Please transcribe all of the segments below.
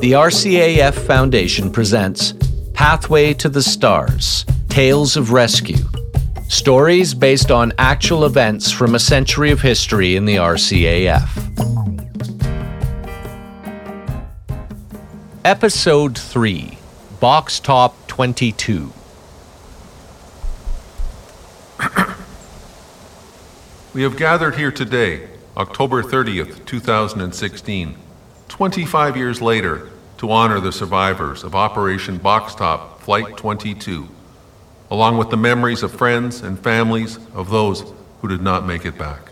The RCAF Foundation presents Pathway to the Stars Tales of Rescue. Stories based on actual events from a century of history in the RCAF. Episode 3 Box Top 22. We have gathered here today, October 30th, 2016, 25 years later, to honor the survivors of Operation Box Top Flight 22, along with the memories of friends and families of those who did not make it back.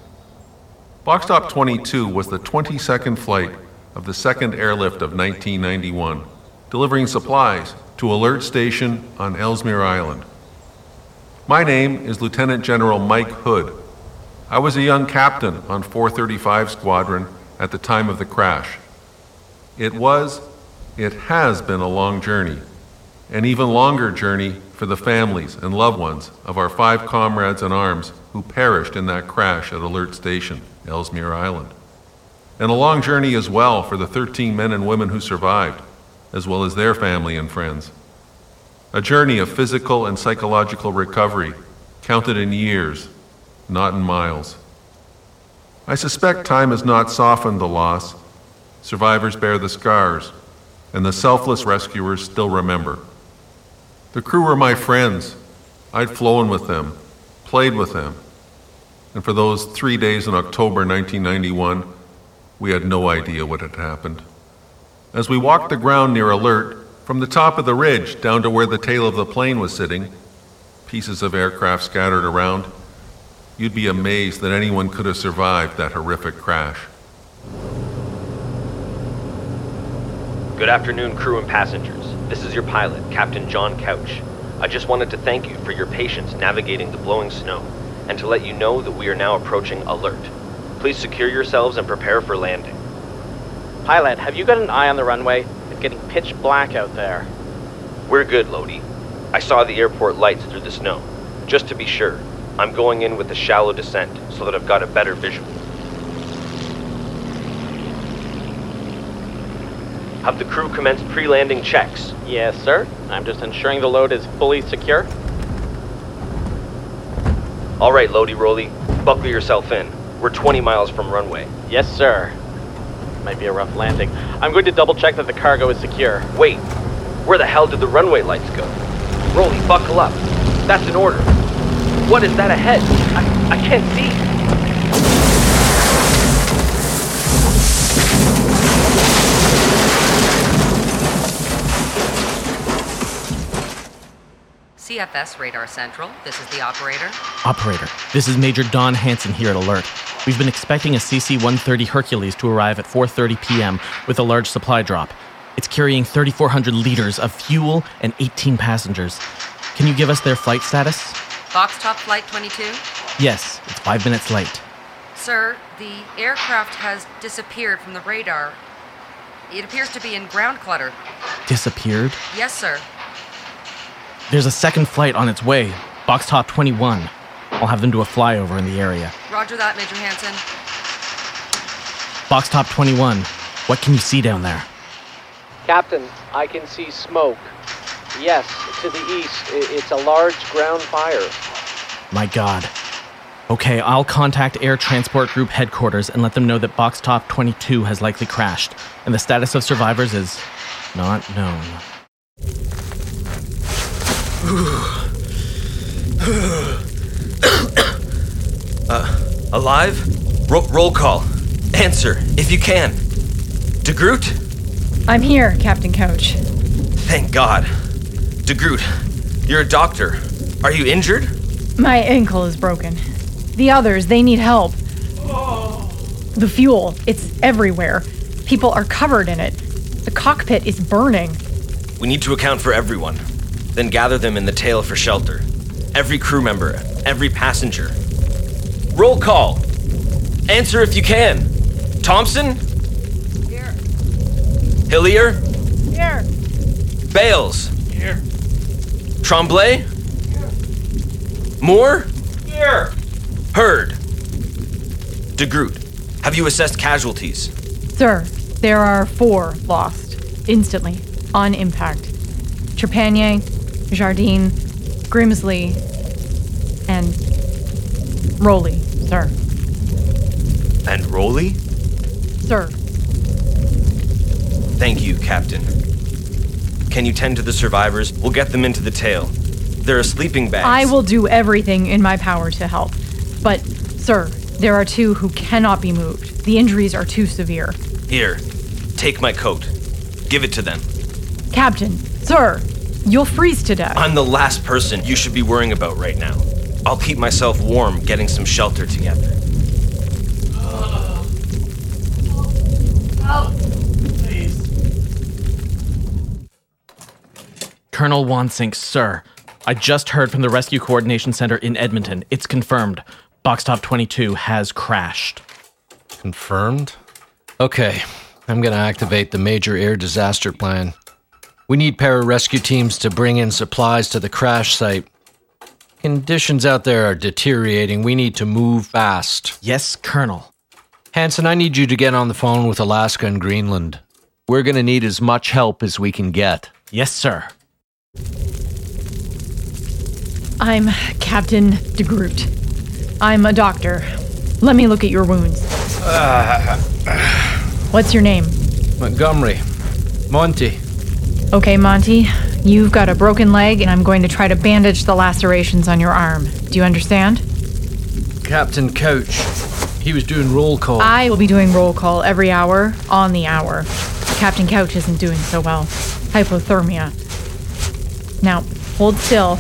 Box Top 22 was the 22nd flight of the second airlift of 1991, delivering supplies to Alert Station on Ellesmere Island. My name is Lieutenant General Mike Hood. I was a young captain on 435 Squadron at the time of the crash. It was, it has been a long journey, an even longer journey for the families and loved ones of our five comrades in arms who perished in that crash at Alert Station, Ellesmere Island. And a long journey as well for the 13 men and women who survived, as well as their family and friends. A journey of physical and psychological recovery, counted in years not in miles. I suspect time has not softened the loss. Survivors bear the scars, and the selfless rescuers still remember. The crew were my friends. I'd flown with them, played with them. And for those three days in October 1991, we had no idea what had happened. As we walked the ground near Alert, from the top of the ridge down to where the tail of the plane was sitting, pieces of aircraft scattered around, You'd be amazed that anyone could have survived that horrific crash. Good afternoon, crew and passengers. This is your pilot, Captain John Couch. I just wanted to thank you for your patience navigating the blowing snow, and to let you know that we are now approaching alert. Please secure yourselves and prepare for landing. Pilot, have you got an eye on the runway? It's getting pitch black out there. We're good, Lodi. I saw the airport lights through the snow. Just to be sure, I'm going in with a shallow descent so that I've got a better visual. Have the crew commenced pre-landing checks? Yes, sir. I'm just ensuring the load is fully secure. All right, Lodi Roly, buckle yourself in. We're 20 miles from runway. Yes, sir. Might be a rough landing. I'm going to double check that the cargo is secure. Wait, where the hell did the runway lights go? Roly, buckle up. That's an order. What is that ahead? I, I can't see. CFS Radar Central, this is the operator. Operator, this is Major Don Hanson here at Alert. We've been expecting a CC-130 Hercules to arrive at 4:30 p.m. with a large supply drop. It's carrying 3,400 liters of fuel and 18 passengers. Can you give us their flight status? Box Top Flight 22? Yes, it's five minutes late. Sir, the aircraft has disappeared from the radar. It appears to be in ground clutter. Disappeared? Yes, sir. There's a second flight on its way, Box Top 21. I'll have them do a flyover in the area. Roger that, Major Hanson. Box Top 21, what can you see down there? Captain, I can see smoke. Yes, to the east, it's a large ground fire. My god. Okay, I'll contact Air Transport Group headquarters and let them know that Box Top 22 has likely crashed, and the status of survivors is not known. Uh, alive? Ro- roll call. Answer, if you can. DeGroot? I'm here, Captain Couch. Thank God. DeGroot, you're a doctor. Are you injured? My ankle is broken. The others, they need help. The fuel, it's everywhere. People are covered in it. The cockpit is burning. We need to account for everyone, then gather them in the tail for shelter. Every crew member, every passenger. Roll call. Answer if you can. Thompson? Here. Hillier? Here. Bales? Here. Tremblay? Here. Moore? Here. Heard. DeGroot, have you assessed casualties? Sir, there are four lost. instantly, on impact. Trepanier, Jardine, Grimsley, and Rowley, sir. And Rolly? Sir. Thank you, Captain. Can you tend to the survivors? We'll get them into the tail. There are a sleeping bags. I will do everything in my power to help. But, sir, there are two who cannot be moved. The injuries are too severe. Here, take my coat. Give it to them. Captain, sir, you'll freeze to death. I'm the last person you should be worrying about right now. I'll keep myself warm getting some shelter together. Colonel Wansink, sir. I just heard from the Rescue Coordination Center in Edmonton. It's confirmed. Box Top 22 has crashed. Confirmed? Okay, I'm gonna activate the major air disaster plan. We need pararescue teams to bring in supplies to the crash site. Conditions out there are deteriorating. We need to move fast. Yes, Colonel. Hanson, I need you to get on the phone with Alaska and Greenland. We're gonna need as much help as we can get. Yes, sir. I'm Captain de Groot. I'm a doctor. Let me look at your wounds. Uh, What's your name? Montgomery. Monty. Okay, Monty. You've got a broken leg, and I'm going to try to bandage the lacerations on your arm. Do you understand? Captain Couch. He was doing roll call. I will be doing roll call every hour on the hour. Captain Couch isn't doing so well. Hypothermia. Now, hold still.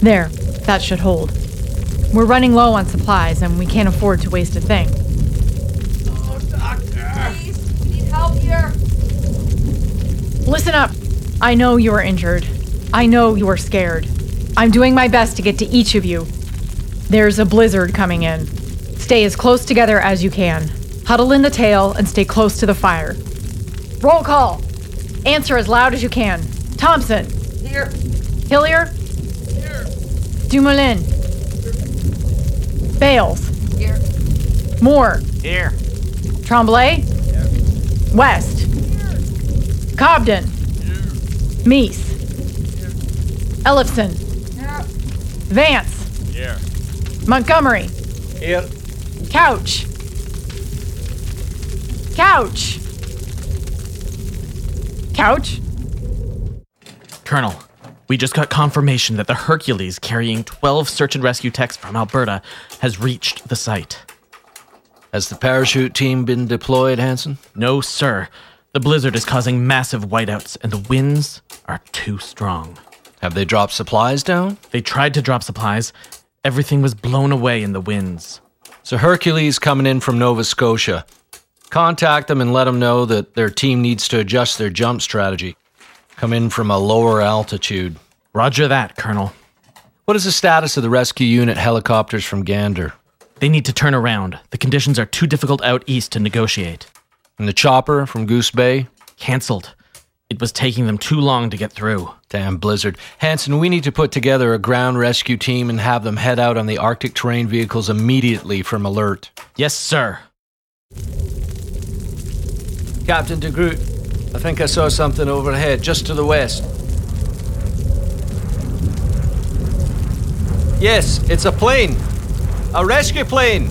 There, that should hold. We're running low on supplies, and we can't afford to waste a thing. Listen up. I know you are injured. I know you are scared. I'm doing my best to get to each of you. There's a blizzard coming in. Stay as close together as you can. Huddle in the tail and stay close to the fire. Roll call. Answer as loud as you can. Thompson. Here. Hillier. Here. Dumoulin. Bales. Here. Moore. Here. Tremblay. Here. West. Cobden. Meese. Ellefson. Vance. Here. Montgomery. Here. Couch. Couch. Couch. Colonel, we just got confirmation that the Hercules carrying 12 search and rescue techs from Alberta has reached the site. Has the parachute team been deployed, Hanson? No, sir. The blizzard is causing massive whiteouts, and the winds are too strong. Have they dropped supplies down? They tried to drop supplies. Everything was blown away in the winds. So Hercules coming in from Nova Scotia. Contact them and let them know that their team needs to adjust their jump strategy. Come in from a lower altitude. Roger that, Colonel. What is the status of the rescue unit helicopters from Gander? They need to turn around. The conditions are too difficult out east to negotiate. And the chopper from Goose Bay? Cancelled. It was taking them too long to get through. Damn blizzard. Hanson, we need to put together a ground rescue team and have them head out on the Arctic terrain vehicles immediately from alert. Yes, sir. Captain de Groot, I think I saw something overhead, just to the west. Yes, it's a plane. A rescue plane.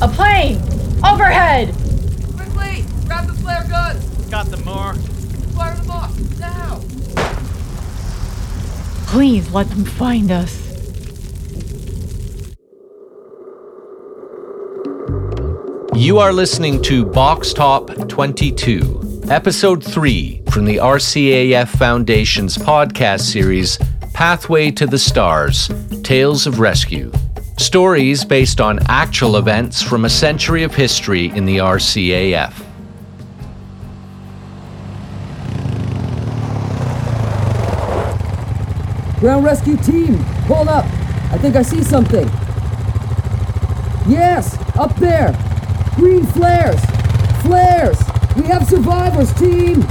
A plane! Overhead! Got them more. Fire them off now. Please let them find us. You are listening to Box Top 22, Episode 3 from the RCAF Foundation's podcast series, Pathway to the Stars Tales of Rescue. Stories based on actual events from a century of history in the RCAF. Ground rescue team, hold up. I think I see something. Yes, up there. Green flares. Flares. We have survivors, team.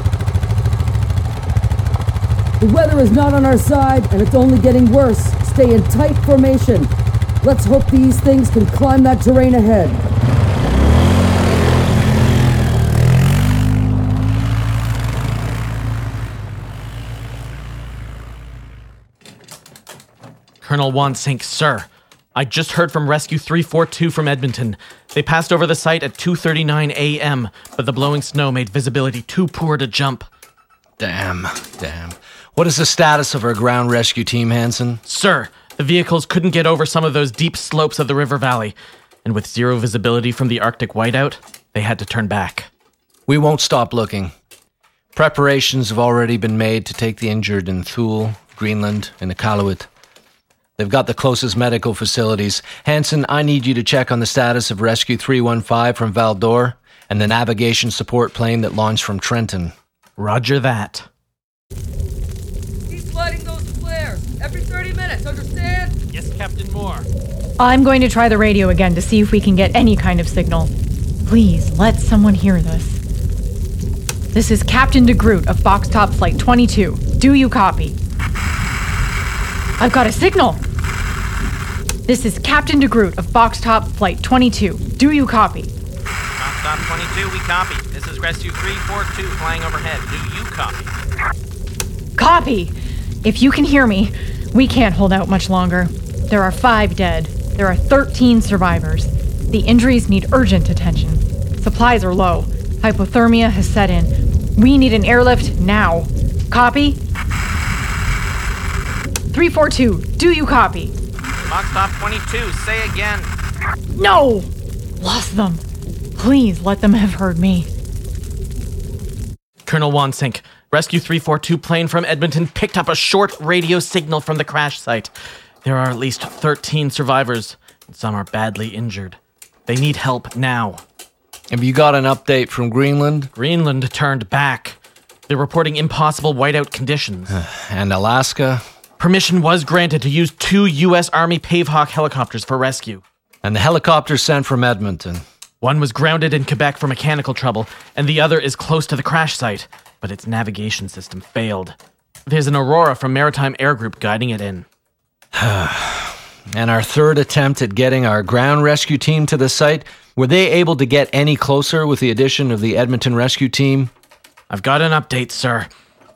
The weather is not on our side, and it's only getting worse. Stay in tight formation. Let's hope these things can climb that terrain ahead. Colonel Wansink, sir. I just heard from Rescue 342 from Edmonton. They passed over the site at 2:39 a.m., but the blowing snow made visibility too poor to jump. Damn, damn. What is the status of our ground rescue team, Hanson? Sir, the vehicles couldn't get over some of those deep slopes of the river valley, and with zero visibility from the Arctic whiteout, they had to turn back. We won't stop looking. Preparations have already been made to take the injured in Thule, Greenland, and Iqaluit. They've got the closest medical facilities. Hanson, I need you to check on the status of Rescue 315 from Val d'Or and the navigation support plane that launched from Trenton. Roger that. Keep sliding those flares. Every 30 minutes, understand? Yes, Captain Moore. I'm going to try the radio again to see if we can get any kind of signal. Please let someone hear this. This is Captain DeGroot of Box Top Flight 22. Do you copy? I've got a signal. This is Captain DeGroot of Box Top Flight 22. Do you copy? Box Top 22, we copy. This is Rescue 342 flying overhead. Do you copy? Copy! If you can hear me, we can't hold out much longer. There are five dead. There are 13 survivors. The injuries need urgent attention. Supplies are low. Hypothermia has set in. We need an airlift now. Copy? 342, do you copy? Box Top 22, say again. No! Lost them. Please let them have heard me. Colonel Wansink, Rescue 342 plane from Edmonton picked up a short radio signal from the crash site. There are at least 13 survivors, and some are badly injured. They need help now. Have you got an update from Greenland? Greenland turned back. They're reporting impossible whiteout conditions. and Alaska? Permission was granted to use two U.S. Army Pavehawk helicopters for rescue. And the helicopters sent from Edmonton? One was grounded in Quebec for mechanical trouble, and the other is close to the crash site, but its navigation system failed. There's an Aurora from Maritime Air Group guiding it in. and our third attempt at getting our ground rescue team to the site, were they able to get any closer with the addition of the Edmonton rescue team? I've got an update, sir.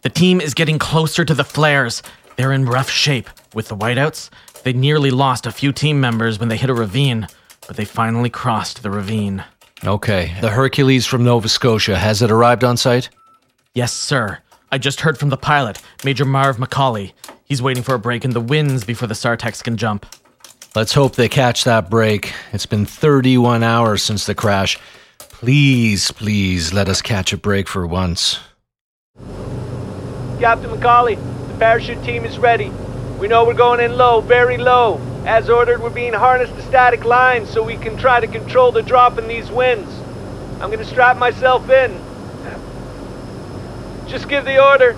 The team is getting closer to the flares. They're in rough shape. With the whiteouts, they nearly lost a few team members when they hit a ravine, but they finally crossed the ravine. Okay. The Hercules from Nova Scotia, has it arrived on site? Yes, sir. I just heard from the pilot, Major Marv McCauley. He's waiting for a break in the winds before the SAR Techs can jump. Let's hope they catch that break. It's been 31 hours since the crash. Please, please let us catch a break for once. Captain McCauley, the parachute team is ready. We know we're going in low, very low. As ordered, we're being harnessed to static lines so we can try to control the drop in these winds. I'm gonna strap myself in. Just give the order.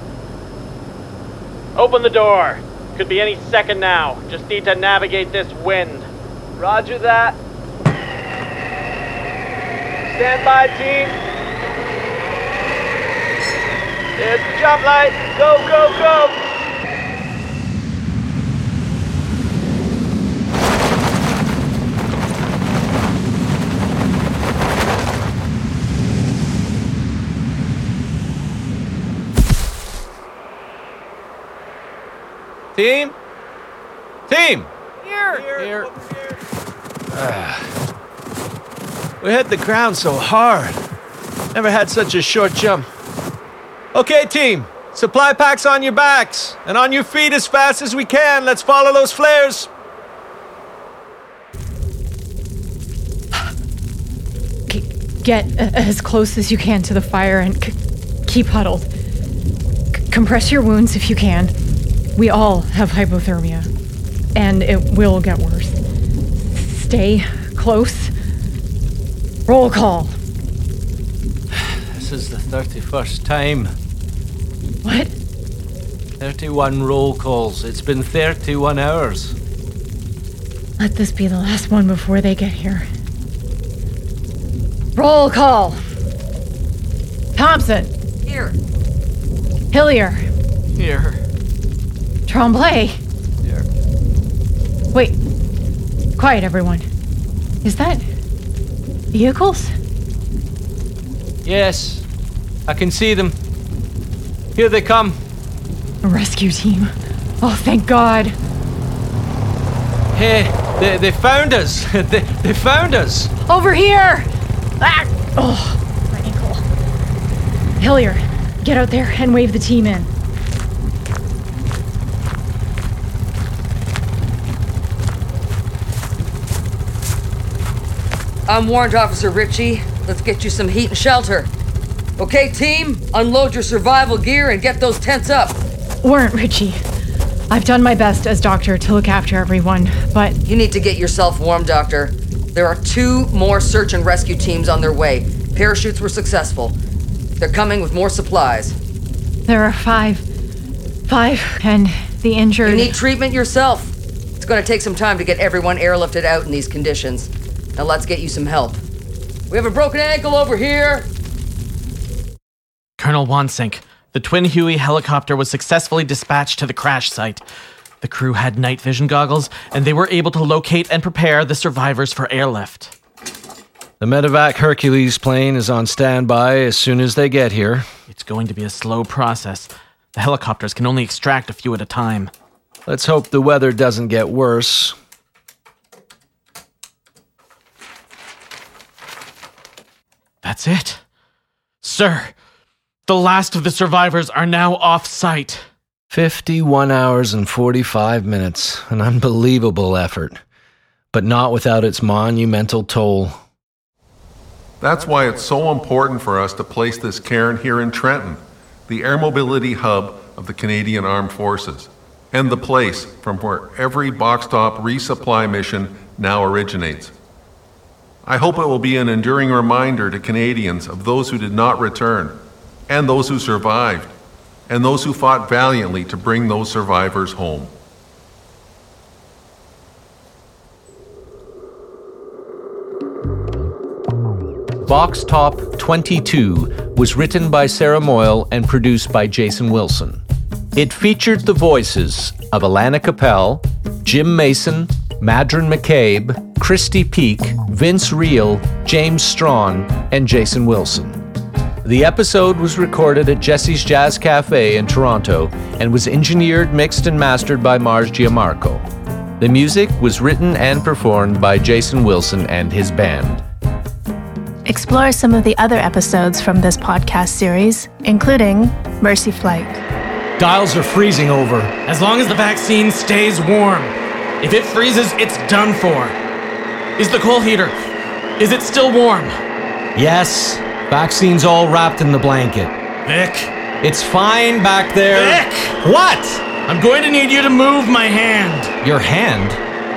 Open the door. Could be any second now. Just need to navigate this wind. Roger that. Stand by, team. There's the jump light. Go, go, go. Team? Team! Here! Here. here ah. We hit the ground so hard. Never had such a short jump. Okay, team. Supply packs on your backs and on your feet as fast as we can. Let's follow those flares. Get as close as you can to the fire and c- keep huddled. C- compress your wounds if you can. We all have hypothermia, and it will get worse. Stay close. Roll call. This is the 31st time. What? 31 roll calls. It's been 31 hours. Let this be the last one before they get here. Roll call. Thompson. Here. Hillier. Here. Tremblay. Here. Wait. Quiet, everyone. Is that vehicles? Yes. I can see them. Here they come. A rescue team. Oh, thank God. Hey, they, they found us. they, they found us. Over here! Ah! Oh, my ankle. Hilliard, get out there and wave the team in. I'm Warrant Officer Ritchie. Let's get you some heat and shelter. Okay, team, unload your survival gear and get those tents up. Warrant Ritchie. I've done my best as doctor to look after everyone, but. You need to get yourself warm, Doctor. There are two more search and rescue teams on their way. Parachutes were successful. They're coming with more supplies. There are five. Five, and the injured. You need treatment yourself. It's gonna take some time to get everyone airlifted out in these conditions. Now let's get you some help. We have a broken ankle over here. Colonel Wansink, the Twin Huey helicopter was successfully dispatched to the crash site. The crew had night vision goggles, and they were able to locate and prepare the survivors for airlift. The medevac Hercules plane is on standby as soon as they get here. It's going to be a slow process. The helicopters can only extract a few at a time. Let's hope the weather doesn't get worse. That's it. Sir, the last of the survivors are now off site. 51 hours and 45 minutes. An unbelievable effort, but not without its monumental toll. That's why it's so important for us to place this cairn here in Trenton, the air mobility hub of the Canadian Armed Forces, and the place from where every box top resupply mission now originates. I hope it will be an enduring reminder to Canadians of those who did not return, and those who survived, and those who fought valiantly to bring those survivors home. Box Top 22 was written by Sara Moyle and produced by Jason Wilson. It featured the voices of Alana Kapell, Jim Mason, Madryn McCabe, Kristi Piik, Vince Reel, James Strachan, and Jason Wilson. The episode was recorded at Jessie's Jazz Cafe in Toronto and was engineered, mixed, and mastered by Mars Giammarco. The music was written and performed by Jason Wilson and his band. Explore some of the other episodes from this podcast series, including Mercy Flight. Dials are freezing over. As long as the vaccine stays warm. If it freezes, it's done for. Is the coal heater? Is it still warm? Yes. Vaccine's all wrapped in the blanket. Vic. It's fine back there. Vic! What? I'm going to need you to move my hand. Your hand?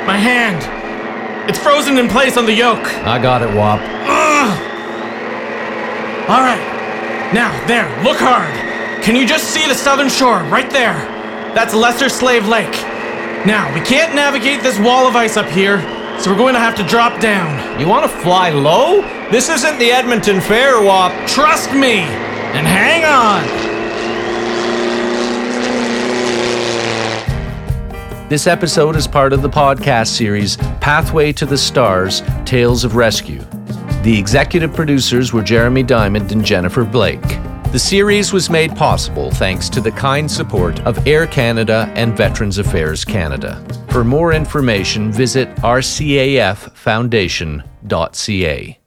My hand. It's frozen in place on the yoke. I got it, Wop. Ugh. All right. Now, there, look hard. Can you just see the southern shore right there? That's Lesser Slave Lake. Now, we can't navigate this wall of ice up here, so we're going to have to drop down. You want to fly low? This isn't the Edmonton Fair, Wop. Trust me, and hang on. This episode is part of the podcast series Pathway to the Stars Tales of Rescue. The executive producers were Jeremy Diamond and Jennifer Blake. The series was made possible thanks to the kind support of Air Canada and Veterans Affairs Canada. For more information, visit rcaffoundation.ca.